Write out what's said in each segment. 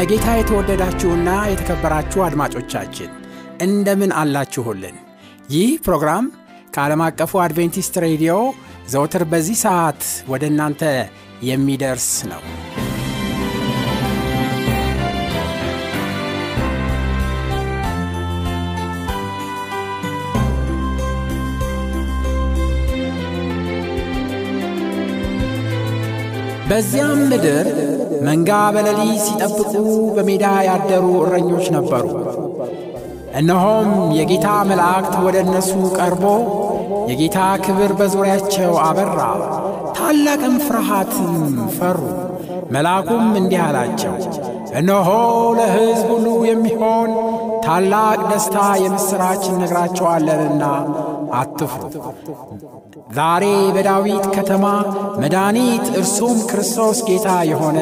በጌታ የተወደዳችሁና የተከበራችሁ አድማጮቻችን እንደምን አላችሁልን? ይህ ፕሮግራም ከዓለም አቀፉ አድቬንቲስት ሬዲዮ ዘውትር በዚህ ሰዓት ወደ እናንተ የሚደርስ ነው። በዚያም ምድር መንጋ በሌሊት ሲጠብቁ በሜዳ ያደሩ እረኞች ነበሩ። እነሆም የጌታ መላእክት ወደ እነሱ ቀርቦ የጌታ ክብር በዙሪያቸው አበራ፣ ታላቅም ፍርሃትም ፈሩ። መልአኩም እንዲህ አላቸው፣ እነሆ ለሕዝብ ሁሉ የሚሆን ታላቅ ደስታ የምሥራች እነግራቸዋለንና አትፍሩ። ዛሬ በዳዊት ከተማ መድኃኒት እርሱም ክርስቶስ ጌታ የሆነ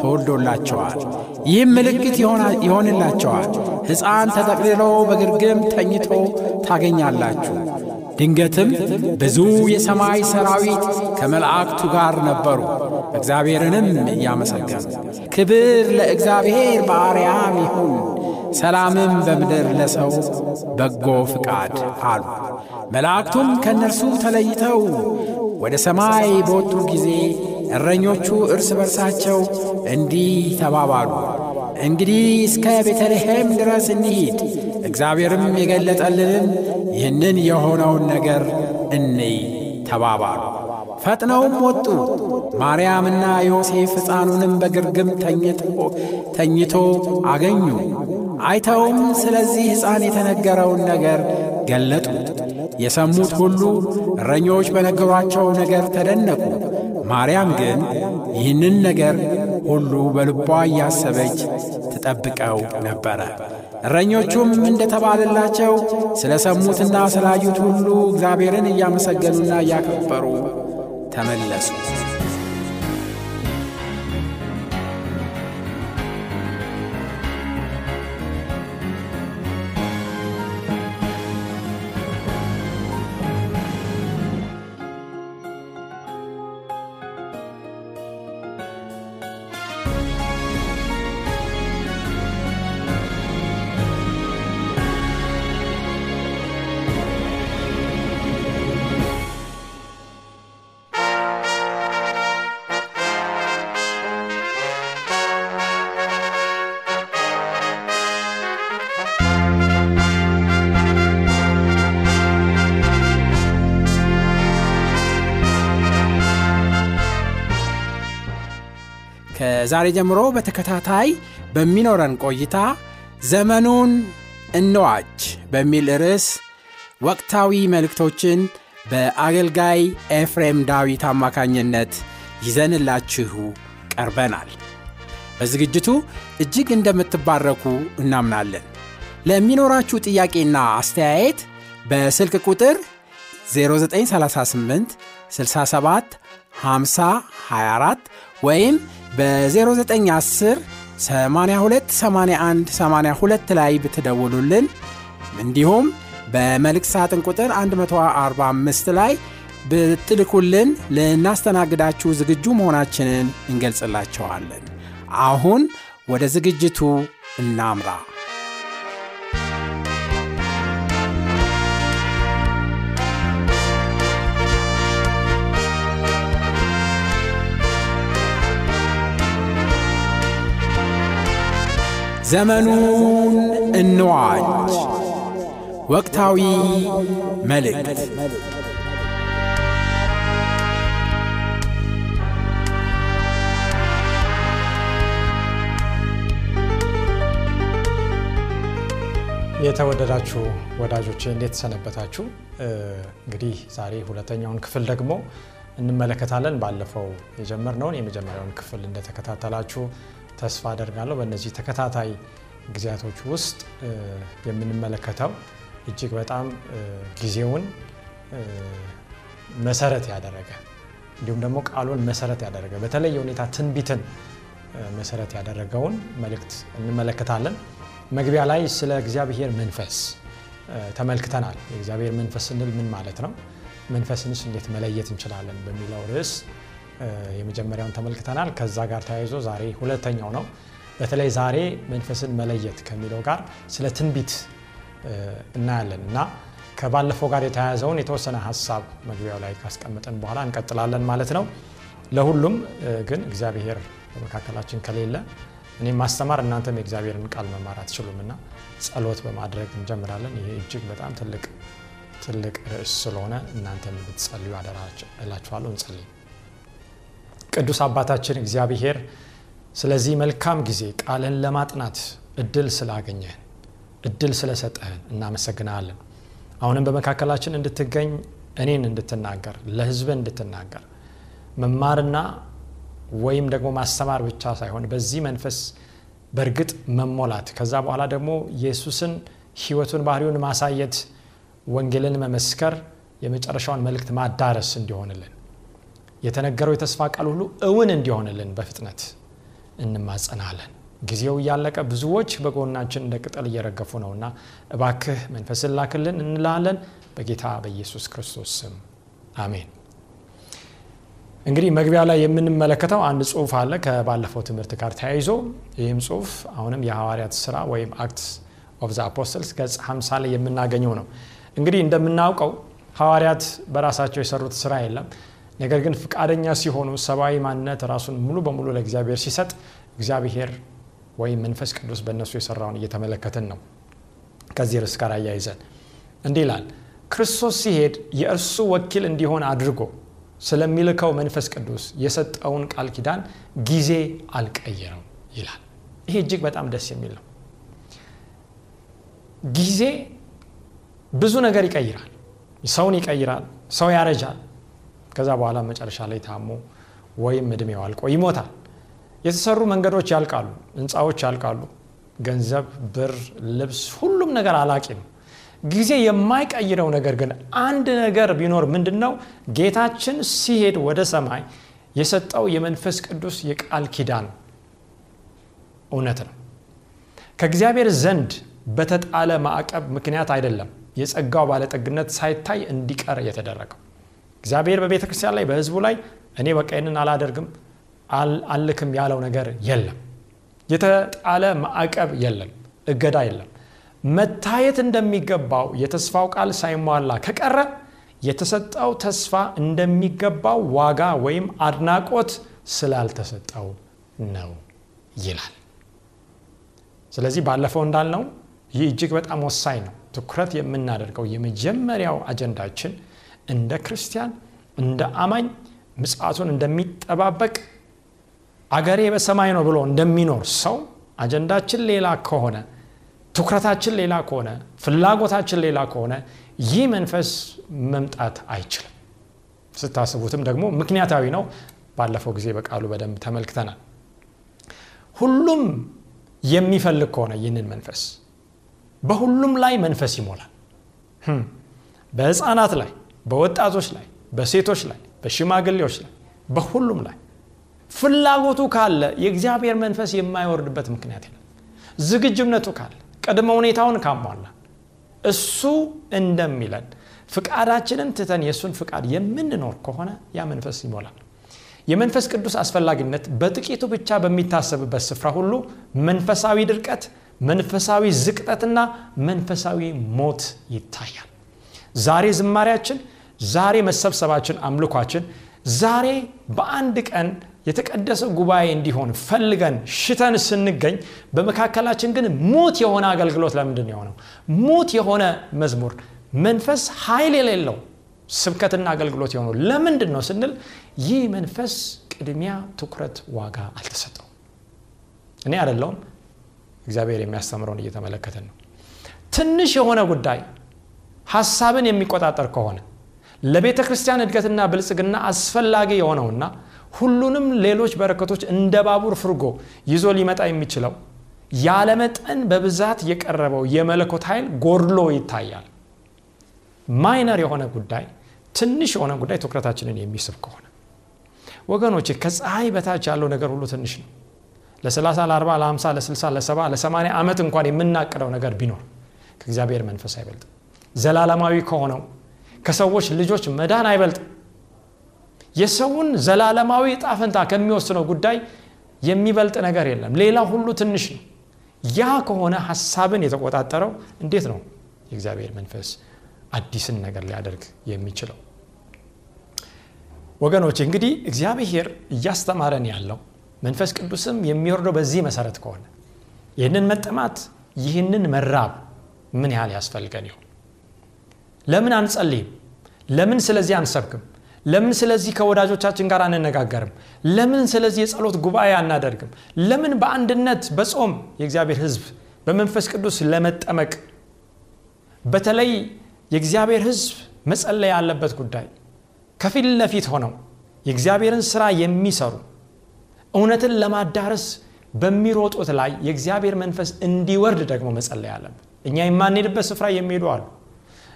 ተወልዶላቸዋል። ይህም ምልክት ይሆንላቸዋል፣ ሕፃን ተጠቅልሎ በግርግም ተኝቶ ታገኛላችሁ። ድንገትም ብዙ የሰማይ ሰራዊት ከመላእክቱ ጋር ነበሩ፣ እግዚአብሔርንም እያመሰገኑ ክብር ለእግዚአብሔር በአርያም ይሁን፣ ሰላምም በምድር ለሰው በጎ ፍቃድ አሉ። መላእክቱም ከእነርሱ ተለይተው ወደ ሰማይ በወጡ ጊዜ እረኞቹ እርስ በርሳቸው እንዲህ ተባባሉ፣ እንግዲህ እስከ ቤተልሔም ድረስ እንሂድ፣ እግዚአብሔርም የገለጠልንን ይህንን የሆነውን ነገር እንይ ተባባሉ። ፈጥነውም ወጡ። ማርያምና ዮሴፍ ሕፃኑንም በግርግም ተኝቶ አገኙ። አይተውም ስለዚህ ሕፃን የተነገረውን ነገር ገለጡ። የሰሙት ሁሉ እረኞች በነገሯቸው ነገር ተደነቁ። ማርያም ግን ይህንን ነገር ሁሉ በልቧ እያሰበች ትጠብቀው ነበረ። እረኞቹም እንደተባለላቸው ስለ ሰሙትና ስላዩት ሁሉ እግዚአብሔርን እያመሰገኑና እያከበሩ ተመለሱ። ከዛሬ ጀምሮ በተከታታይ በሚኖረን ቆይታ ዘመኑን እንዋጅ በሚል ርዕስ ወቅታዊ መልእክቶችን በአገልጋይ ኤፍሬም ዳዊት አማካኝነት ይዘንላችሁ ቀርበናል። በዝግጅቱ እጅግ እንደምትባረኩ እናምናለን። ለሚኖራችሁ ጥያቄና አስተያየት በስልክ ቁጥር 0938 67 50 24 ወይም በ0910 82 81 82 ላይ ብትደውሉልን እንዲሁም በመልእክት ሳጥን ቁጥር 145 ላይ ብትልኩልን ልናስተናግዳችሁ ዝግጁ መሆናችንን እንገልጽላቸዋለን። አሁን ወደ ዝግጅቱ እናምራ። ዘመኑን እንዋጅ ወቅታዊ መልእክት የተወደዳችሁ ወዳጆቼ እንዴት ሰነበታችሁ? እንግዲህ ዛሬ ሁለተኛውን ክፍል ደግሞ እንመለከታለን። ባለፈው የጀመርነውን የመጀመሪያውን ክፍል እንደተከታተላችሁ ተስፋ አደርጋለሁ። በእነዚህ ተከታታይ ጊዜያቶች ውስጥ የምንመለከተው እጅግ በጣም ጊዜውን መሰረት ያደረገ እንዲሁም ደግሞ ቃሉን መሰረት ያደረገ በተለየ ሁኔታ ትንቢትን መሰረት ያደረገውን መልእክት እንመለከታለን። መግቢያ ላይ ስለ እግዚአብሔር መንፈስ ተመልክተናል። የእግዚአብሔር መንፈስ ስንል ምን ማለት ነው? መንፈስንስ እንዴት መለየት እንችላለን? በሚለው ርዕስ የመጀመሪያውን ተመልክተናል። ከዛ ጋር ተያይዞ ዛሬ ሁለተኛው ነው። በተለይ ዛሬ መንፈስን መለየት ከሚለው ጋር ስለ ትንቢት እናያለን እና ከባለፈው ጋር የተያያዘውን የተወሰነ ሀሳብ መግቢያው ላይ ካስቀመጠን በኋላ እንቀጥላለን ማለት ነው። ለሁሉም ግን እግዚአብሔር በመካከላችን ከሌለ እኔም ማስተማር እናንተም የእግዚአብሔርን ቃል መማር አትችሉም እና ጸሎት በማድረግ እንጀምራለን። ይሄ እጅግ በጣም ትልቅ ትልቅ ርዕስ ስለሆነ እናንተም እንድትጸልዩ አደራ እንጸልይ። ቅዱስ አባታችን እግዚአብሔር ስለዚህ መልካም ጊዜ ቃልን ለማጥናት እድል ስላገኘህን እድል ስለሰጠህን እናመሰግናለን። አሁንም በመካከላችን እንድትገኝ እኔን እንድትናገር ለሕዝብን እንድትናገር መማርና ወይም ደግሞ ማስተማር ብቻ ሳይሆን በዚህ መንፈስ በእርግጥ መሞላት ከዛ በኋላ ደግሞ ኢየሱስን ሕይወቱን ባህሪውን ማሳየት ወንጌልን መመስከር የመጨረሻውን መልእክት ማዳረስ እንዲሆንልን የተነገረው የተስፋ ቃል ሁሉ እውን እንዲሆንልን በፍጥነት እንማጸናለን። ጊዜው እያለቀ ብዙዎች በጎናችን እንደ ቅጠል እየረገፉ ነውና እባክህ መንፈስን ላክልን እንላለን። በጌታ በኢየሱስ ክርስቶስ ስም አሜን። እንግዲህ መግቢያ ላይ የምንመለከተው አንድ ጽሁፍ አለ ከባለፈው ትምህርት ጋር ተያይዞ ይህም ጽሁፍ አሁንም የሐዋርያት ስራ ወይም Acts of the Apostles ገጽ 50 ላይ የምናገኘው ነው። እንግዲህ እንደምናውቀው ሐዋርያት በራሳቸው የሰሩት ስራ የለም። ነገር ግን ፍቃደኛ ሲሆኑ ሰብአዊ ማንነት ራሱን ሙሉ በሙሉ ለእግዚአብሔር ሲሰጥ እግዚአብሔር ወይም መንፈስ ቅዱስ በእነሱ የሰራውን እየተመለከትን ነው። ከዚህ ርዕስ ጋር አያይዘን እንዲህ ይላል። ክርስቶስ ሲሄድ የእርሱ ወኪል እንዲሆን አድርጎ ስለሚልከው መንፈስ ቅዱስ የሰጠውን ቃል ኪዳን ጊዜ አልቀየረው ይላል። ይሄ እጅግ በጣም ደስ የሚል ነው። ጊዜ ብዙ ነገር ይቀይራል። ሰውን ይቀይራል። ሰው ያረጃል። ከዛ በኋላ መጨረሻ ላይ ታሞ ወይም እድሜው አልቆ ይሞታል። የተሰሩ መንገዶች ያልቃሉ፣ ህንፃዎች ያልቃሉ፣ ገንዘብ፣ ብር፣ ልብስ፣ ሁሉም ነገር አላቂ ነው። ጊዜ የማይቀይረው ነገር ግን አንድ ነገር ቢኖር ምንድን ነው? ጌታችን ሲሄድ ወደ ሰማይ የሰጠው የመንፈስ ቅዱስ የቃል ኪዳን እውነት ነው። ከእግዚአብሔር ዘንድ በተጣለ ማዕቀብ ምክንያት አይደለም የጸጋው ባለጠግነት ሳይታይ እንዲቀር የተደረገው። እግዚአብሔር በቤተ ክርስቲያን ላይ በህዝቡ ላይ እኔ በቃ ይህንን አላደርግም አልክም ያለው ነገር የለም። የተጣለ ማዕቀብ የለም። እገዳ የለም። መታየት እንደሚገባው የተስፋው ቃል ሳይሟላ ከቀረ የተሰጠው ተስፋ እንደሚገባው ዋጋ ወይም አድናቆት ስላልተሰጠው ነው ይላል። ስለዚህ ባለፈው እንዳልነው ይህ እጅግ በጣም ወሳኝ ነው። ትኩረት የምናደርገው የመጀመሪያው አጀንዳችን እንደ ክርስቲያን እንደ አማኝ ምጽአቱን እንደሚጠባበቅ አገሬ በሰማይ ነው ብሎ እንደሚኖር ሰው አጀንዳችን ሌላ ከሆነ ትኩረታችን ሌላ ከሆነ ፍላጎታችን ሌላ ከሆነ ይህ መንፈስ መምጣት አይችልም። ስታስቡትም ደግሞ ምክንያታዊ ነው። ባለፈው ጊዜ በቃሉ በደንብ ተመልክተናል። ሁሉም የሚፈልግ ከሆነ ይህንን መንፈስ በሁሉም ላይ መንፈስ ይሞላል። በህፃናት ላይ፣ በወጣቶች ላይ፣ በሴቶች ላይ፣ በሽማግሌዎች ላይ፣ በሁሉም ላይ ፍላጎቱ ካለ የእግዚአብሔር መንፈስ የማይወርድበት ምክንያት የለም። ዝግጁነቱ ካለ ቅድመ ሁኔታውን ካሟላ እሱ እንደሚለን ፍቃዳችንን ትተን የእሱን ፍቃድ የምንኖር ከሆነ ያ መንፈስ ይሞላል። የመንፈስ ቅዱስ አስፈላጊነት በጥቂቱ ብቻ በሚታሰብበት ስፍራ ሁሉ መንፈሳዊ ድርቀት፣ መንፈሳዊ ዝቅጠትና መንፈሳዊ ሞት ይታያል። ዛሬ ዝማሪያችን፣ ዛሬ መሰብሰባችን፣ አምልኳችን ዛሬ በአንድ ቀን የተቀደሰ ጉባኤ እንዲሆን ፈልገን ሽተን ስንገኝ በመካከላችን ግን ሙት የሆነ አገልግሎት ለምንድን የሆነው? ሙት የሆነ መዝሙር፣ መንፈስ ኃይል የሌለው ስብከትና አገልግሎት የሆነው ለምንድን ነው ስንል ይህ መንፈስ ቅድሚያ ትኩረት ዋጋ አልተሰጠው። እኔ አይደለውም እግዚአብሔር የሚያስተምረውን እየተመለከተን ነው። ትንሽ የሆነ ጉዳይ ሀሳብን የሚቆጣጠር ከሆነ ለቤተ ክርስቲያን እድገትና ብልጽግና አስፈላጊ የሆነውና ሁሉንም ሌሎች በረከቶች እንደ ባቡር ፍርጎ ይዞ ሊመጣ የሚችለው ያለመጠን በብዛት የቀረበው የመለኮት ኃይል ጎድሎ ይታያል። ማይነር የሆነ ጉዳይ ትንሽ የሆነ ጉዳይ ትኩረታችንን የሚስብ ከሆነ ወገኖቼ ከፀሐይ በታች ያለው ነገር ሁሉ ትንሽ ነው። ለ30 ለ40 ለ50 ለ60 ለ70 ለ80 ዓመት እንኳን የምናቅደው ነገር ቢኖር ከእግዚአብሔር መንፈስ አይበልጥም። ዘላለማዊ ከሆነው ከሰዎች ልጆች መዳን አይበልጥም። የሰውን ዘላለማዊ ዕጣ ፈንታ ከሚወስነው ጉዳይ የሚበልጥ ነገር የለም። ሌላ ሁሉ ትንሽ ነው። ያ ከሆነ ሀሳብን የተቆጣጠረው እንዴት ነው የእግዚአብሔር መንፈስ አዲስን ነገር ሊያደርግ የሚችለው? ወገኖች እንግዲህ እግዚአብሔር እያስተማረን ያለው መንፈስ ቅዱስም የሚወርደው በዚህ መሰረት ከሆነ ይህንን መጠማት ይህንን መራብ ምን ያህል ያስፈልገን ይሆን? ለምን አንጸልይም? ለምን ስለዚህ አንሰብክም? ለምን ስለዚህ ከወዳጆቻችን ጋር አንነጋገርም? ለምን ስለዚህ የጸሎት ጉባኤ አናደርግም? ለምን በአንድነት በጾም የእግዚአብሔር ሕዝብ በመንፈስ ቅዱስ ለመጠመቅ በተለይ የእግዚአብሔር ሕዝብ መጸለይ ያለበት ጉዳይ ከፊት ለፊት ሆነው የእግዚአብሔርን ስራ የሚሰሩ እውነትን ለማዳረስ በሚሮጡት ላይ የእግዚአብሔር መንፈስ እንዲወርድ ደግሞ መጸለይ አለብን። እኛ የማንሄድበት ስፍራ የሚሄዱ አሉ።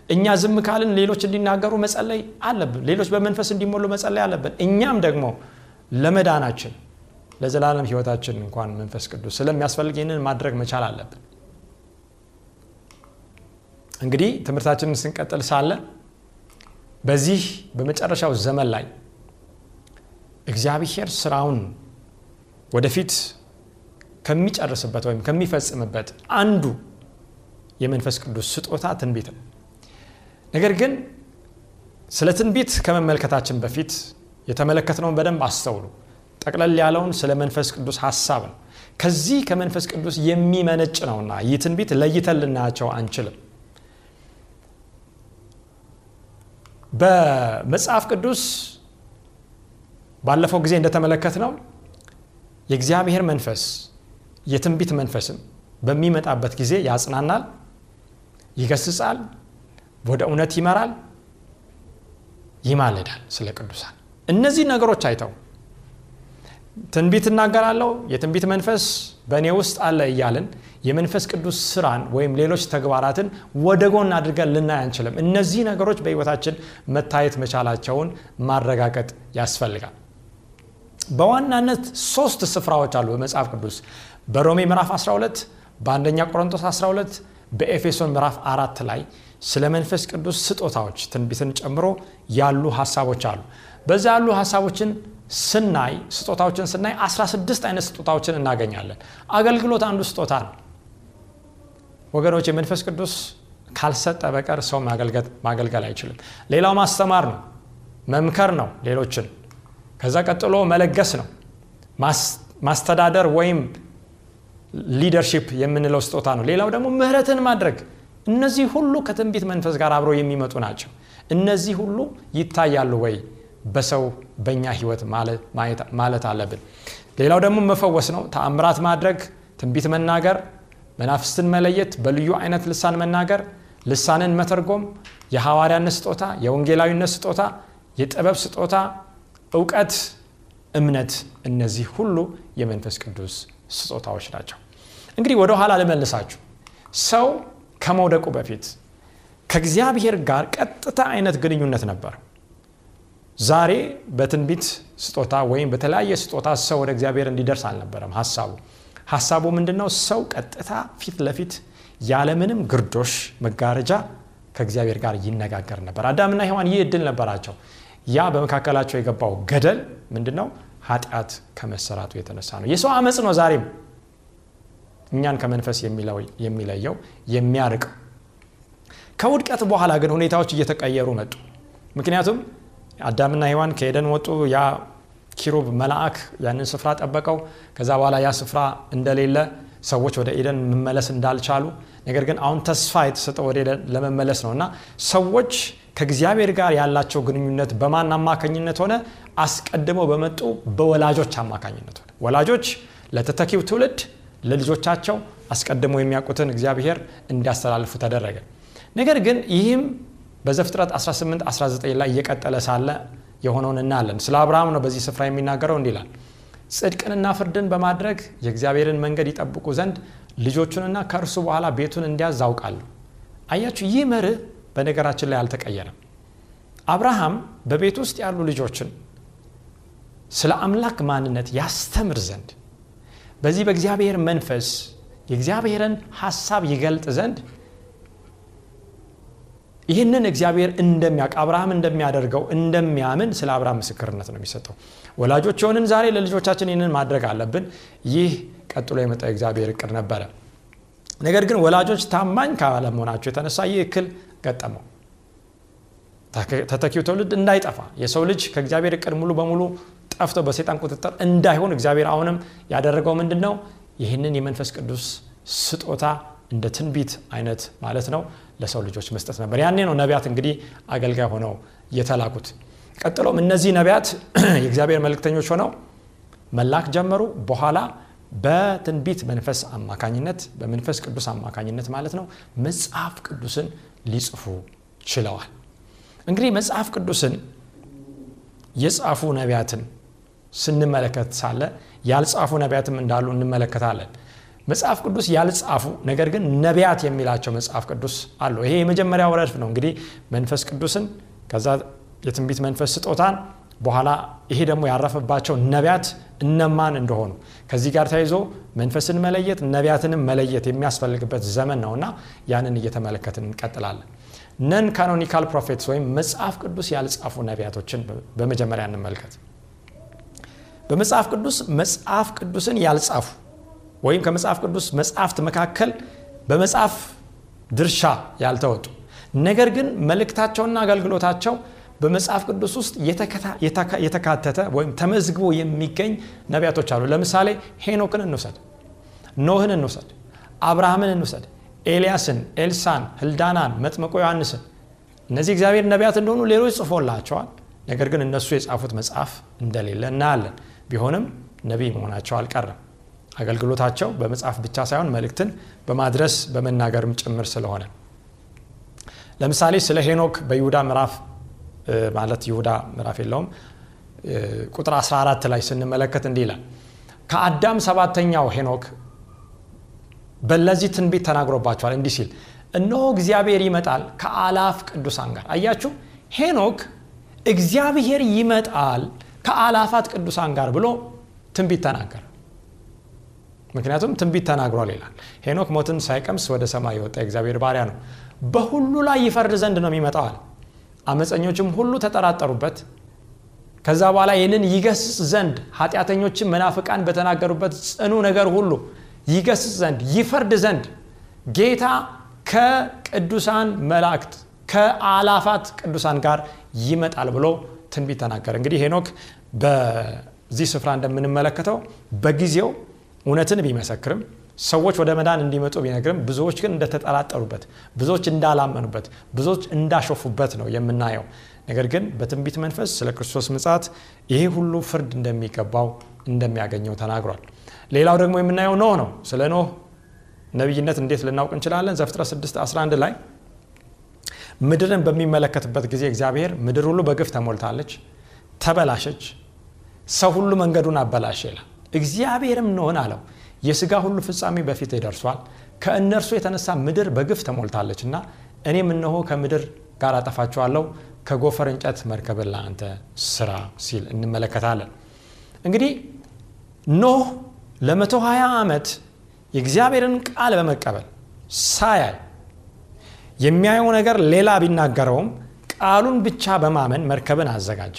እኛ ዝም ካልን ሌሎች እንዲናገሩ መጸለይ አለብን። ሌሎች በመንፈስ እንዲሞሉ መጸለይ አለብን። እኛም ደግሞ ለመዳናችን ለዘላለም ህይወታችን እንኳን መንፈስ ቅዱስ ስለሚያስፈልግ ይህንን ማድረግ መቻል አለብን። እንግዲህ ትምህርታችንን ስንቀጥል ሳለ በዚህ በመጨረሻው ዘመን ላይ እግዚአብሔር ስራውን ወደፊት ከሚጨርስበት ወይም ከሚፈጽምበት አንዱ የመንፈስ ቅዱስ ስጦታ ትንቢት ነው። ነገር ግን ስለ ትንቢት ከመመልከታችን በፊት የተመለከትነውን በደንብ አስተውሉ። ጠቅለል ያለውን ስለ መንፈስ ቅዱስ ሀሳብ ነው። ከዚህ ከመንፈስ ቅዱስ የሚመነጭ ነውና ይህ ትንቢት ለይተን ልናያቸው አንችልም። በመጽሐፍ ቅዱስ ባለፈው ጊዜ እንደተመለከት ነው የእግዚአብሔር መንፈስ የትንቢት መንፈስም በሚመጣበት ጊዜ ያጽናናል፣ ይገስጻል፣ ወደ እውነት ይመራል፣ ይማልዳል ስለ ቅዱሳን። እነዚህ ነገሮች አይተው ትንቢት እናገራለሁ የትንቢት መንፈስ በእኔ ውስጥ አለ እያልን የመንፈስ ቅዱስ ስራን ወይም ሌሎች ተግባራትን ወደ ጎን አድርገን ልናይ አንችልም። እነዚህ ነገሮች በሕይወታችን መታየት መቻላቸውን ማረጋገጥ ያስፈልጋል። በዋናነት ሶስት ስፍራዎች አሉ በመጽሐፍ ቅዱስ በሮሜ ምዕራፍ 12 በአንደኛ ቆሮንቶስ 12 በኤፌሶን ምዕራፍ አራት ላይ ስለ መንፈስ ቅዱስ ስጦታዎች ትንቢትን ጨምሮ ያሉ ሀሳቦች አሉ። በዛ ያሉ ሀሳቦችን ስናይ ስጦታዎችን ስናይ 16 አይነት ስጦታዎችን እናገኛለን። አገልግሎት አንዱ ስጦታ ነው። ወገኖች የመንፈስ ቅዱስ ካልሰጠ በቀር ሰው ማገልገል አይችልም። ሌላው ማስተማር ነው፣ መምከር ነው ሌሎችን። ከዛ ቀጥሎ መለገስ ነው፣ ማስተዳደር ወይም ሊደርሺፕ የምንለው ስጦታ ነው። ሌላው ደግሞ ምህረትን ማድረግ። እነዚህ ሁሉ ከትንቢት መንፈስ ጋር አብረው የሚመጡ ናቸው። እነዚህ ሁሉ ይታያሉ ወይ በሰው በእኛ ህይወት ማለት አለብን። ሌላው ደግሞ መፈወስ ነው። ተአምራት ማድረግ፣ ትንቢት መናገር፣ መናፍስትን መለየት፣ በልዩ አይነት ልሳን መናገር፣ ልሳንን መተርጎም፣ የሐዋርያነት ስጦታ፣ የወንጌላዊነት ስጦታ፣ የጥበብ ስጦታ፣ እውቀት፣ እምነት፣ እነዚህ ሁሉ የመንፈስ ቅዱስ ስጦታዎች ናቸው። እንግዲህ ወደ ኋላ ልመልሳችሁ። ሰው ከመውደቁ በፊት ከእግዚአብሔር ጋር ቀጥታ አይነት ግንኙነት ነበር። ዛሬ በትንቢት ስጦታ ወይም በተለያየ ስጦታ ሰው ወደ እግዚአብሔር እንዲደርስ አልነበረም ሀሳቡ። ሀሳቡ ምንድን ነው? ሰው ቀጥታ ፊት ለፊት ያለምንም ግርዶሽ መጋረጃ ከእግዚአብሔር ጋር ይነጋገር ነበር። አዳምና ሔዋን ይህ እድል ነበራቸው። ያ በመካከላቸው የገባው ገደል ምንድን ነው? ኃጢአት ከመሰራቱ የተነሳ ነው። የሰው አመፅ ነው ዛሬም እኛን ከመንፈስ የሚለየው የሚያርቀው። ከውድቀት በኋላ ግን ሁኔታዎች እየተቀየሩ መጡ። ምክንያቱም አዳምና ሔዋን ከኤደን ወጡ። ያ ኪሩብ መልአክ ያንን ስፍራ ጠበቀው። ከዛ በኋላ ያ ስፍራ እንደሌለ ሰዎች ወደ ኤደን መመለስ እንዳልቻሉ፣ ነገር ግን አሁን ተስፋ የተሰጠው ወደ ኤደን ለመመለስ ነው እና ሰዎች ከእግዚአብሔር ጋር ያላቸው ግንኙነት በማን አማካኝነት ሆነ? አስቀድመው በመጡ በወላጆች አማካኝነት ሆነ። ወላጆች ለተተኪው ትውልድ ለልጆቻቸው አስቀድመው የሚያውቁትን እግዚአብሔር እንዲያስተላልፉ ተደረገ። ነገር ግን ይህም በዘፍጥረት 18 19 ላይ እየቀጠለ ሳለ የሆነውን እናያለን። ስለ አብርሃም ነው በዚህ ስፍራ የሚናገረው እንዲህ ጽድቅንና ፍርድን በማድረግ የእግዚአብሔርን መንገድ ይጠብቁ ዘንድ ልጆቹንና ከእርሱ በኋላ ቤቱን እንዲያዝ አውቃለሁ። አያችሁ ይህ መርህ በነገራችን ላይ አልተቀየረም። አብርሃም በቤት ውስጥ ያሉ ልጆችን ስለ አምላክ ማንነት ያስተምር ዘንድ በዚህ በእግዚአብሔር መንፈስ የእግዚአብሔርን ሀሳብ ይገልጥ ዘንድ ይህንን እግዚአብሔር እንደሚያውቅ አብርሃም እንደሚያደርገው እንደሚያምን ስለ አብርሃም ምስክርነት ነው የሚሰጠው። ወላጆች የሆንን ዛሬ ለልጆቻችን ይህንን ማድረግ አለብን። ይህ ቀጥሎ የመጣው የእግዚአብሔር እቅድ ነበረ። ነገር ግን ወላጆች ታማኝ ካለመሆናቸው የተነሳ ይህ እክል ገጠመው ተተኪው ትውልድ እንዳይጠፋ የሰው ልጅ ከእግዚአብሔር እቅድ ሙሉ በሙሉ ጠፍቶ በሴጣን ቁጥጥር እንዳይሆን እግዚአብሔር አሁንም ያደረገው ምንድን ነው ይህንን የመንፈስ ቅዱስ ስጦታ እንደ ትንቢት አይነት ማለት ነው ለሰው ልጆች መስጠት ነበር። ያኔ ነው ነቢያት እንግዲህ አገልጋይ ሆነው የተላኩት። ቀጥሎም እነዚህ ነቢያት የእግዚአብሔር መልእክተኞች ሆነው መላክ ጀመሩ። በኋላ በትንቢት መንፈስ አማካኝነት በመንፈስ ቅዱስ አማካኝነት ማለት ነው መጽሐፍ ቅዱስን ሊጽፉ ችለዋል እንግዲህ መጽሐፍ ቅዱስን የጻፉ ነቢያትን ስንመለከት ሳለ ያልጻፉ ነቢያትም እንዳሉ እንመለከታለን። መጽሐፍ ቅዱስ ያልጻፉ ነገር ግን ነቢያት የሚላቸው መጽሐፍ ቅዱስ አሉ። ይሄ የመጀመሪያው ረድፍ ነው። እንግዲህ መንፈስ ቅዱስን ከዛ የትንቢት መንፈስ ስጦታን በኋላ ይሄ ደግሞ ያረፈባቸው ነቢያት እነማን እንደሆኑ ከዚህ ጋር ተይዞ መንፈስን መለየት ነቢያትንም መለየት የሚያስፈልግበት ዘመን ነውና ያንን እየተመለከትን እንቀጥላለን non canonical prophets ወይም መጽሐፍ ቅዱስ ያልጻፉ ነቢያቶችን በመጀመሪያ እንመልከት። በመጽሐፍ ቅዱስ መጽሐፍ ቅዱስን ያልጻፉ ወይም ከመጽሐፍ ቅዱስ መጽሐፍት መካከል በመጽሐፍ ድርሻ ያልተወጡ ነገር ግን መልእክታቸውና አገልግሎታቸው በመጽሐፍ ቅዱስ ውስጥ የተካተተ ወይም ተመዝግቦ የሚገኝ ነቢያቶች አሉ። ለምሳሌ ሄኖክን እንውሰድ ኖህን እንውሰድ አብርሃምን እንውሰድ ኤልያስን ኤልሳን ህልዳናን መጥመቆ ዮሐንስን እነዚህ እግዚአብሔር ነቢያት እንደሆኑ ሌሎች ጽፎላቸዋል። ነገር ግን እነሱ የጻፉት መጽሐፍ እንደሌለ እናያለን። ቢሆንም ነቢይ መሆናቸው አልቀረም። አገልግሎታቸው በመጽሐፍ ብቻ ሳይሆን መልእክትን በማድረስ በመናገርም ጭምር ስለሆነ። ለምሳሌ ስለ ሄኖክ በይሁዳ ምዕራፍ ማለት ይሁዳ ምዕራፍ የለውም። ቁጥር 14 ላይ ስንመለከት እንዲህ ይላል ከአዳም ሰባተኛው ሄኖክ በለዚህ ትንቢት ተናግሮባቸዋል እንዲህ ሲል እነሆ እግዚአብሔር ይመጣል ከአላፍ ቅዱሳን ጋር. አያችሁ? ሄኖክ እግዚአብሔር ይመጣል ከአላፋት ቅዱሳን ጋር ብሎ ትንቢት ተናገረ። ምክንያቱም ትንቢት ተናግሯል ይላል። ሄኖክ ሞትን ሳይቀምስ ወደ ሰማይ የወጣ የእግዚአብሔር ባሪያ ነው። በሁሉ ላይ ይፈርድ ዘንድ ነው የሚመጣዋል አመፀኞችም ሁሉ ተጠራጠሩበት። ከዛ በኋላ ይህንን ይገስጽ ዘንድ ኃጢአተኞችም መናፍቃን በተናገሩበት ጽኑ ነገር ሁሉ ይገስጽ ዘንድ ይፈርድ ዘንድ ጌታ ከቅዱሳን መላእክት ከአላፋት ቅዱሳን ጋር ይመጣል ብሎ ትንቢት ተናገረ። እንግዲህ ሄኖክ በዚህ ስፍራ እንደምንመለከተው በጊዜው እውነትን ቢመሰክርም ሰዎች ወደ መዳን እንዲመጡ ቢነግርም ብዙዎች ግን እንደተጠራጠሩበት ብዙዎች እንዳላመኑበት ብዙዎች እንዳሾፉበት ነው የምናየው። ነገር ግን በትንቢት መንፈስ ስለ ክርስቶስ ምጻት ይሄ ሁሉ ፍርድ እንደሚገባው እንደሚያገኘው ተናግሯል ሌላው ደግሞ የምናየው ኖህ ነው። ስለ ኖህ ነቢይነት እንዴት ልናውቅ እንችላለን? ዘፍጥረት 6 11 ላይ ምድርን በሚመለከትበት ጊዜ እግዚአብሔር ምድር ሁሉ በግፍ ተሞልታለች ተበላሸች ሰው ሁሉ መንገዱን አበላሸ ይላል። እግዚአብሔርም ኖህን አለው የስጋ ሁሉ ፍጻሜ በፊት ደርሷል ከእነርሱ የተነሳ ምድር በግፍ ተሞልታለች እና እኔም እነሆ ከምድር ጋር አጠፋቸዋለሁ ከጎፈር እንጨት መርከብን ለአንተ ስራ ሲል እንመለከታለን። እንግዲህ ኖህ ለመቶ 20 ዓመት የእግዚአብሔርን ቃል በመቀበል ሳያይ የሚያየው ነገር ሌላ ቢናገረውም ቃሉን ብቻ በማመን መርከብን አዘጋጀ።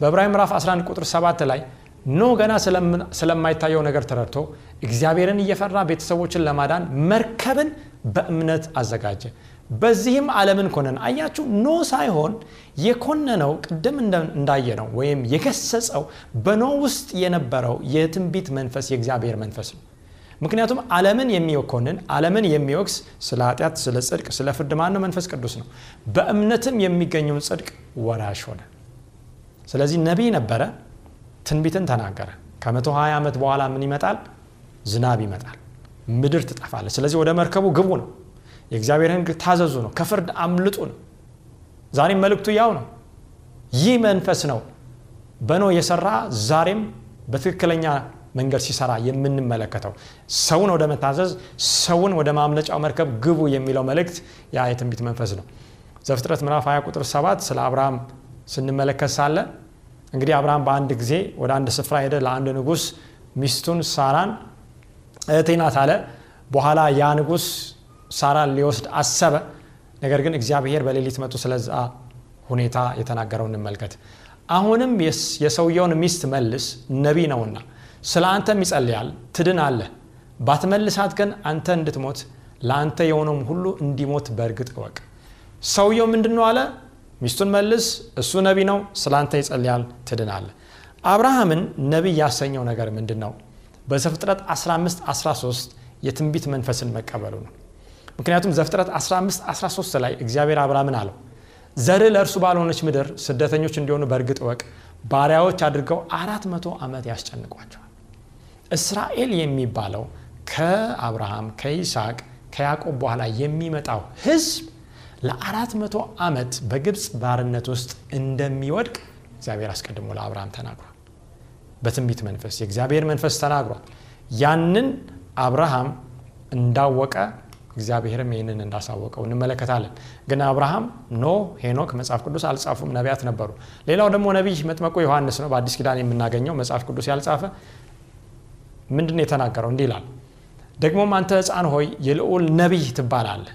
በዕብራውያን ምዕራፍ 11 ቁጥር 7 ላይ ኖህ ገና ስለማይታየው ነገር ተረድቶ እግዚአብሔርን እየፈራ ቤተሰቦችን ለማዳን መርከብን በእምነት አዘጋጀ በዚህም ዓለምን ኮነነ። አያችሁ ኖህ ሳይሆን የኮነነው ቅድም እንዳየነው ወይም የገሰጸው በኖህ ውስጥ የነበረው የትንቢት መንፈስ የእግዚአብሔር መንፈስ ነው። ምክንያቱም ዓለምን የሚኮንን ዓለምን የሚወቅስ ስለ ኃጢአት ስለ ጽድቅ ስለ ፍርድ ማነው? መንፈስ ቅዱስ ነው። በእምነትም የሚገኘውን ጽድቅ ወራሽ ሆነ። ስለዚህ ነቢይ ነበረ ትንቢትን ተናገረ። ከመቶ 20 ዓመት በኋላ ምን ይመጣል? ዝናብ ይመጣል ምድር ትጠፋለች። ስለዚህ ወደ መርከቡ ግቡ ነው የእግዚአብሔር ህግ ታዘዙ ነው ከፍርድ አምልጡ ነው ዛሬም መልእክቱ ያው ነው። ይህ መንፈስ ነው በኖ የሰራ ዛሬም በትክክለኛ መንገድ ሲሰራ የምንመለከተው ሰውን ወደ መታዘዝ ሰውን ወደ ማምለጫው መርከብ ግቡ የሚለው መልእክት ያ የትንቢት መንፈስ ነው። ዘፍጥረት ምዕራፍ 20 ቁጥር 7 ስለ አብርሃም ስንመለከት ሳለ እንግዲህ አብርሃም በአንድ ጊዜ ወደ አንድ ስፍራ ሄደ። ለአንድ ንጉሥ ሚስቱን ሳራን እህቴ አለ። በኋላ ያ ንጉሥ ሳራን ሊወስድ አሰበ። ነገር ግን እግዚአብሔር በሌሊት መጡ። ስለዛ ሁኔታ የተናገረው እንመልከት። አሁንም የሰውየውን ሚስት መልስ፣ ነቢይ ነውና ስለ አንተም ይጸልያል፣ ትድን አለ። ባትመልሳት ግን አንተ እንድትሞት ለአንተ የሆነውም ሁሉ እንዲሞት በእርግጥ እወቅ። ሰውየው ምንድን ነው አለ? ሚስቱን መልስ፣ እሱ ነቢይ ነው፣ ስለ አንተ ይጸልያል፣ ትድን አለ። አብርሃምን ነቢይ ያሰኘው ነገር ምንድን ነው? በዘፍጥረት 15 13 የትንቢት መንፈስን መቀበሉ ነው። ምክንያቱም ዘፍጥረት 15 13 ላይ እግዚአብሔር አብርሃምን አለው ዘር ለእርሱ ባልሆነች ምድር ስደተኞች እንዲሆኑ በእርግጥ እወቅ፣ ባሪያዎች አድርገው አራት መቶ ዓመት ያስጨንቋቸዋል። እስራኤል የሚባለው ከአብርሃም ከይስሐቅ ከያዕቆብ በኋላ የሚመጣው ሕዝብ ለአራት መቶ ዓመት በግብፅ ባርነት ውስጥ እንደሚወድቅ እግዚአብሔር አስቀድሞ ለአብርሃም ተናግሯል። በትንቢት መንፈስ የእግዚአብሔር መንፈስ ተናግሯል። ያንን አብርሃም እንዳወቀ እግዚአብሔርም ይህንን እንዳሳወቀው እንመለከታለን። ግን አብርሃም፣ ኖህ፣ ሄኖክ መጽሐፍ ቅዱስ አልጻፉም፣ ነቢያት ነበሩ። ሌላው ደግሞ ነቢይ መጥመቁ ዮሐንስ ነው። በአዲስ ኪዳን የምናገኘው መጽሐፍ ቅዱስ ያልጻፈ ምንድን የተናገረው? እንዲህ ይላል፣ ደግሞም አንተ ሕፃን ሆይ የልዑል ነቢይ ትባላለህ።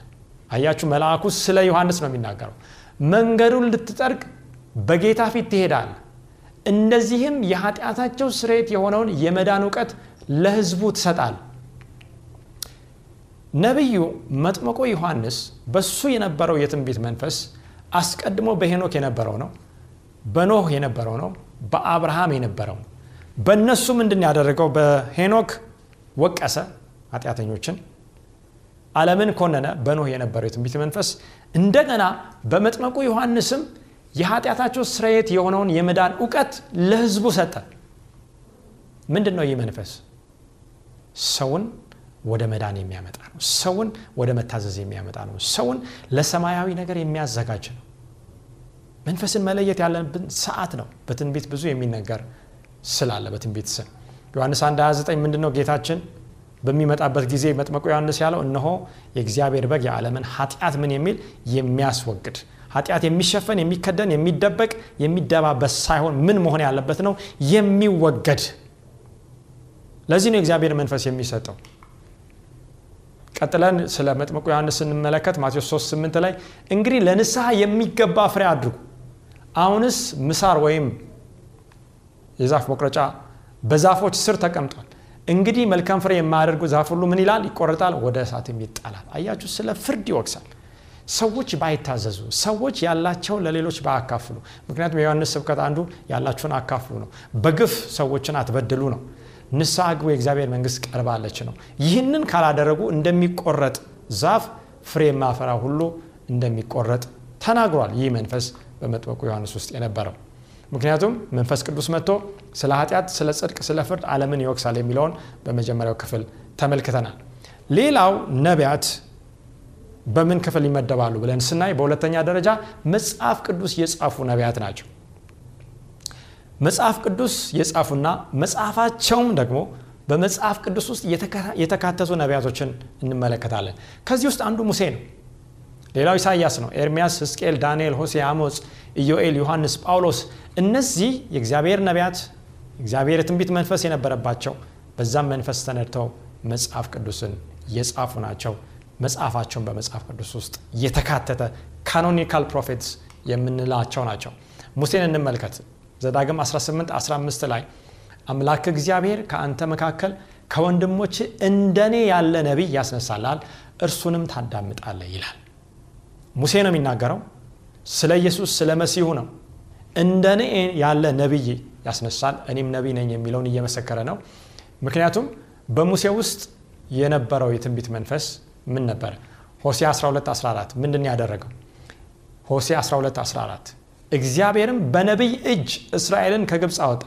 አያችሁ፣ መልአኩ ስለ ዮሐንስ ነው የሚናገረው። መንገዱን ልትጠርግ በጌታ ፊት ትሄዳለህ፣ እንደዚህም የኃጢአታቸው ስርየት የሆነውን የመዳን እውቀት ለሕዝቡ ትሰጣል። ነቢዩ መጥምቁ ዮሐንስ በሱ የነበረው የትንቢት መንፈስ አስቀድሞ በሄኖክ የነበረው ነው፣ በኖህ የነበረው ነው፣ በአብርሃም የነበረው በእነሱ ምንድን ያደረገው? በሄኖክ ወቀሰ ኃጢአተኞችን፣ ዓለምን ኮነነ። በኖህ የነበረው የትንቢት መንፈስ እንደገና በመጥመቁ ዮሐንስም የኃጢአታቸው ስርየት የሆነውን የመዳን እውቀት ለሕዝቡ ሰጠ። ምንድን ነው ይህ መንፈስ? ሰውን ወደ መዳን የሚያመጣ ነው። ሰውን ወደ መታዘዝ የሚያመጣ ነው። ሰውን ለሰማያዊ ነገር የሚያዘጋጅ ነው። መንፈስን መለየት ያለብን ሰዓት ነው። በትንቢት ብዙ የሚነገር ስላለ በትንቢት ስም ዮሐንስ 1 29 ምንድን ነው ጌታችን በሚመጣበት ጊዜ መጥመቁ ዮሐንስ ያለው እነሆ የእግዚአብሔር በግ የዓለምን ኃጢአት ምን የሚል የሚያስወግድ ኃጢአት የሚሸፈን የሚከደን የሚደበቅ የሚደባበስ ሳይሆን ምን መሆን ያለበት ነው የሚወገድ ለዚህ ነው የእግዚአብሔር መንፈስ የሚሰጠው ቀጥለን ስለ መጥምቁ ዮሐንስ ስንመለከት ማቴዎስ 3 8 ላይ እንግዲህ ለንስሐ የሚገባ ፍሬ አድርጉ። አሁንስ ምሳር ወይም የዛፍ መቁረጫ በዛፎች ስር ተቀምጧል። እንግዲህ መልካም ፍሬ የማያደርጉ ዛፍ ሁሉ ምን ይላል? ይቆረጣል ወደ እሳትም ይጣላል። አያችሁ ስለ ፍርድ ይወቅሳል። ሰዎች ባይታዘዙ ሰዎች ያላቸውን ለሌሎች ባያካፍሉ። ምክንያቱም የዮሐንስ ስብከት አንዱ ያላችሁን አካፍሉ ነው። በግፍ ሰዎችን አትበድሉ ነው ንስሐ ግቡ የእግዚአብሔር መንግስት ቀርባለች ነው። ይህንን ካላደረጉ እንደሚቆረጥ ዛፍ ፍሬ የማፈራ ሁሉ እንደሚቆረጥ ተናግሯል። ይህ መንፈስ በመጥመቁ ዮሐንስ ውስጥ የነበረው ምክንያቱም መንፈስ ቅዱስ መጥቶ ስለ ኃጢአት ስለ ጽድቅ ስለ ፍርድ አለምን ይወቅሳል የሚለውን በመጀመሪያው ክፍል ተመልክተናል። ሌላው ነቢያት በምን ክፍል ይመደባሉ ብለን ስናይ በሁለተኛ ደረጃ መጽሐፍ ቅዱስ የጻፉ ነቢያት ናቸው መጽሐፍ ቅዱስ የጻፉና መጽሐፋቸውም ደግሞ በመጽሐፍ ቅዱስ ውስጥ የተካተቱ ነቢያቶችን እንመለከታለን። ከዚህ ውስጥ አንዱ ሙሴ ነው። ሌላው ኢሳያስ ነው። ኤርሚያስ ሕዝቅኤል ዳንኤል ሆሴ አሞጽ ኢዮኤል ዮሐንስ ጳውሎስ እነዚህ የእግዚአብሔር ነቢያት እግዚአብሔር የትንቢት መንፈስ የነበረባቸው በዛም መንፈስ ተነድተው መጽሐፍ ቅዱስን የጻፉ ናቸው። መጽሐፋቸውን በመጽሐፍ ቅዱስ ውስጥ የተካተተ canonical prophets የምንላቸው ናቸው። ሙሴን እንመልከት ዘዳግም 18 15 ላይ አምላክህ እግዚአብሔር ከአንተ መካከል ከወንድሞችህ እንደኔ ያለ ነቢይ ያስነሳላል እርሱንም ታዳምጣለህ ይላል። ሙሴ ነው የሚናገረው። ስለ ኢየሱስ ስለ መሲሁ ነው። እንደኔ ያለ ነቢይ ያስነሳል እኔም ነቢይ ነኝ የሚለውን እየመሰከረ ነው። ምክንያቱም በሙሴ ውስጥ የነበረው የትንቢት መንፈስ ምን ነበር? ሆሴ 12 14 ምንድን ያደረገው? ሆሴ 12 14 እግዚአብሔርም በነቢይ እጅ እስራኤልን ከግብፅ አወጣ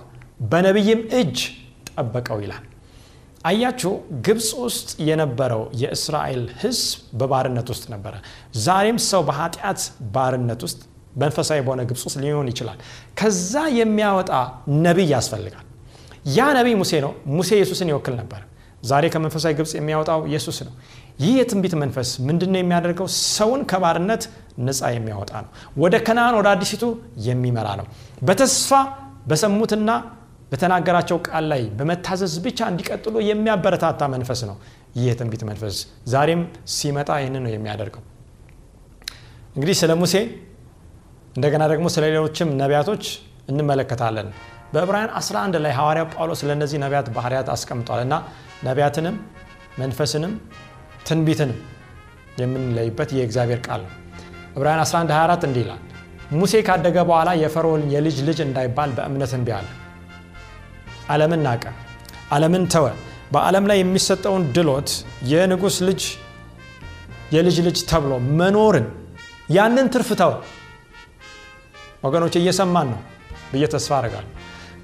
በነቢይም እጅ ጠበቀው ይላል አያችሁ ግብፅ ውስጥ የነበረው የእስራኤል ህዝብ በባርነት ውስጥ ነበረ ዛሬም ሰው በኃጢአት ባርነት ውስጥ መንፈሳዊ በሆነ ግብፅ ውስጥ ሊሆን ይችላል። ከዛ የሚያወጣ ነቢይ ያስፈልጋል። ያ ነቢይ ሙሴ ነው። ሙሴ ኢየሱስን ይወክል ነበር። ዛሬ ከመንፈሳዊ ግብፅ የሚያወጣው ኢየሱስ ነው። ይህ የትንቢት መንፈስ ምንድን ነው የሚያደርገው? ሰውን ከባርነት ነፃ የሚያወጣ ነው። ወደ ከነአን ወደ አዲሲቱ የሚመራ ነው። በተስፋ በሰሙትና በተናገራቸው ቃል ላይ በመታዘዝ ብቻ እንዲቀጥሉ የሚያበረታታ መንፈስ ነው። ይህ የትንቢት መንፈስ ዛሬም ሲመጣ ይህንን ነው የሚያደርገው። እንግዲህ ስለ ሙሴ እንደገና ደግሞ ስለ ሌሎችም ነቢያቶች እንመለከታለን። በዕብራውያን 11 ላይ ሐዋርያው ጳውሎስ ለእነዚህ ነቢያት ባህርያት አስቀምጧል እና ነቢያትንም መንፈስንም ትንቢትንም የምንለይበት የእግዚአብሔር ቃል ነው። ዕብራውያን 11 24 እንዲህ ይላል፣ ሙሴ ካደገ በኋላ የፈርዖን የልጅ ልጅ እንዳይባል በእምነት እምቢ አለ። ዓለምን ናቀ፣ ዓለምን ተወ። በዓለም ላይ የሚሰጠውን ድሎት የንጉሥ ልጅ የልጅ ልጅ ተብሎ መኖርን ያንን ትርፍ ተወ። ወገኖች እየሰማን ነው ብዬ ተስፋ አደርጋለሁ።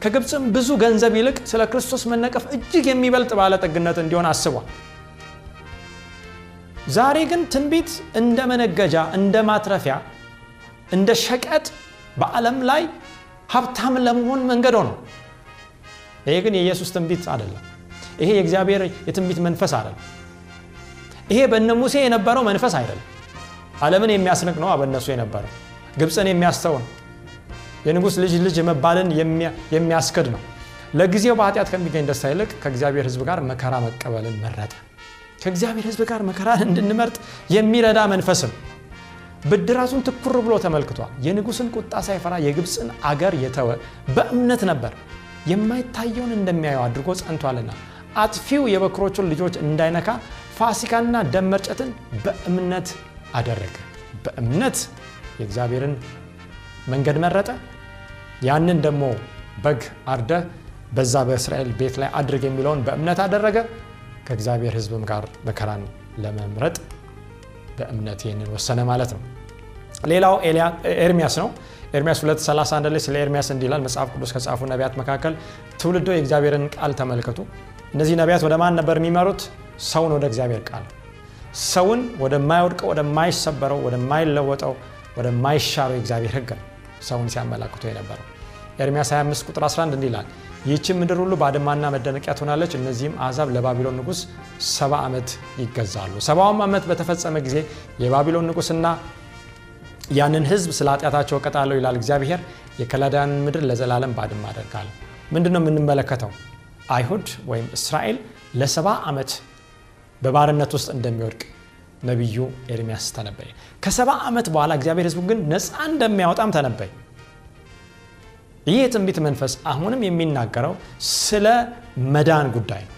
ከግብፅም ብዙ ገንዘብ ይልቅ ስለ ክርስቶስ መነቀፍ እጅግ የሚበልጥ ባለጠግነት እንዲሆን አስቧል። ዛሬ ግን ትንቢት እንደ መነገጃ፣ እንደ ማትረፊያ፣ እንደ ሸቀጥ በዓለም ላይ ሀብታም ለመሆን መንገድ ነው። ይሄ ግን የኢየሱስ ትንቢት አይደለም። ይሄ የእግዚአብሔር የትንቢት መንፈስ አይደለም። ይሄ በነ ሙሴ የነበረው መንፈስ አይደለም። ዓለምን የሚያስንቅ ነው በእነሱ የነበረው ግብፅን የሚያስተውን የንጉሥ ልጅ ልጅ መባልን የሚያስክድ ነው። ለጊዜው በኃጢአት ከሚገኝ ደስታ ይልቅ ከእግዚአብሔር ሕዝብ ጋር መከራ መቀበልን መረጠ። ከእግዚአብሔር ሕዝብ ጋር መከራን እንድንመርጥ የሚረዳ መንፈስም ብድራቱን ትኩር ብሎ ተመልክቷል። የንጉሥን ቁጣ ሳይፈራ የግብፅን አገር የተወ በእምነት ነበር። የማይታየውን እንደሚያየው አድርጎ ጸንቷልና አጥፊው የበኩሮቹን ልጆች እንዳይነካ ፋሲካና ደም መርጨትን በእምነት አደረገ። በእምነት የእግዚአብሔርን መንገድ መረጠ። ያንን ደግሞ በግ አርደ በዛ በእስራኤል ቤት ላይ አድርግ የሚለውን በእምነት አደረገ። ከእግዚአብሔር ሕዝብም ጋር መከራን ለመምረጥ በእምነት ይህንን ወሰነ ማለት ነው። ሌላው ኤርሚያስ ነው። ኤርሚያስ 231 ላይ ስለ ኤርሚያስ እንዲህ ይላል። መጽሐፍ ቅዱስ ከጻፉ ነቢያት መካከል ትውልዶ የእግዚአብሔርን ቃል ተመልከቱ። እነዚህ ነቢያት ወደ ማን ነበር የሚመሩት? ሰውን ወደ እግዚአብሔር ቃል፣ ሰውን ወደማይወድቀው፣ ወደማይሰበረው፣ ወደማይለወጠው፣ ወደማይሻረው የእግዚአብሔር ሕግ ነው ሰውን ሲያመላክቱ የነበረው። ኤርሚያስ 25 ቁጥር 11 እንዲህ ይላል ይህችን ምድር ሁሉ ባድማና መደነቂያ ትሆናለች። እነዚህም አሕዛብ ለባቢሎን ንጉሥ ሰባ ዓመት ይገዛሉ። ሰባውም ዓመት በተፈጸመ ጊዜ የባቢሎን ንጉሥና ያንን ሕዝብ ስለ ኃጢአታቸው እቀጣለሁ ይላል እግዚአብሔር። የከላዳያን ምድር ለዘላለም ባድማ አደርጋለሁ። ምንድን ነው የምንመለከተው? አይሁድ ወይም እስራኤል ለሰባ ዓመት በባርነት ውስጥ እንደሚወድቅ ነቢዩ ኤርሚያስ ተነበየ። ከሰባ ዓመት በኋላ እግዚአብሔር ሕዝቡ ግን ነፃ እንደሚያወጣም ተነበየ። ይህ የትንቢት መንፈስ አሁንም የሚናገረው ስለ መዳን ጉዳይ ነው።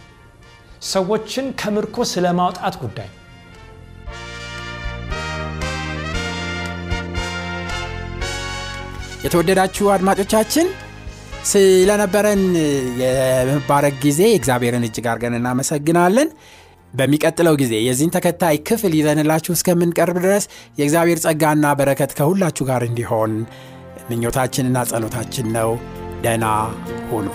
ሰዎችን ከምርኮ ስለ ማውጣት ጉዳይ ነው። የተወደዳችሁ አድማጮቻችን ስለነበረን የመባረክ ጊዜ እግዚአብሔርን እጅግ አድርገን እናመሰግናለን። በሚቀጥለው ጊዜ የዚህን ተከታይ ክፍል ይዘንላችሁ እስከምንቀርብ ድረስ የእግዚአብሔር ጸጋና በረከት ከሁላችሁ ጋር እንዲሆን ምኞታችንና ጸሎታችን ነው። ደህና ሁኑ።